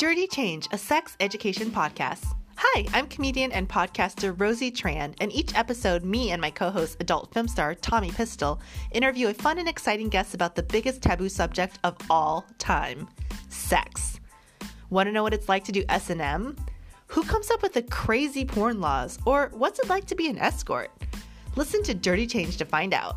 Dirty Change, a sex education podcast. Hi, I'm comedian and podcaster Rosie Tran, and each episode, me and my co host, adult film star Tommy Pistol, interview a fun and exciting guest about the biggest taboo subject of all time sex. Want to know what it's like to do S&M? Who comes up with the crazy porn laws? Or what's it like to be an escort? Listen to Dirty Change to find out.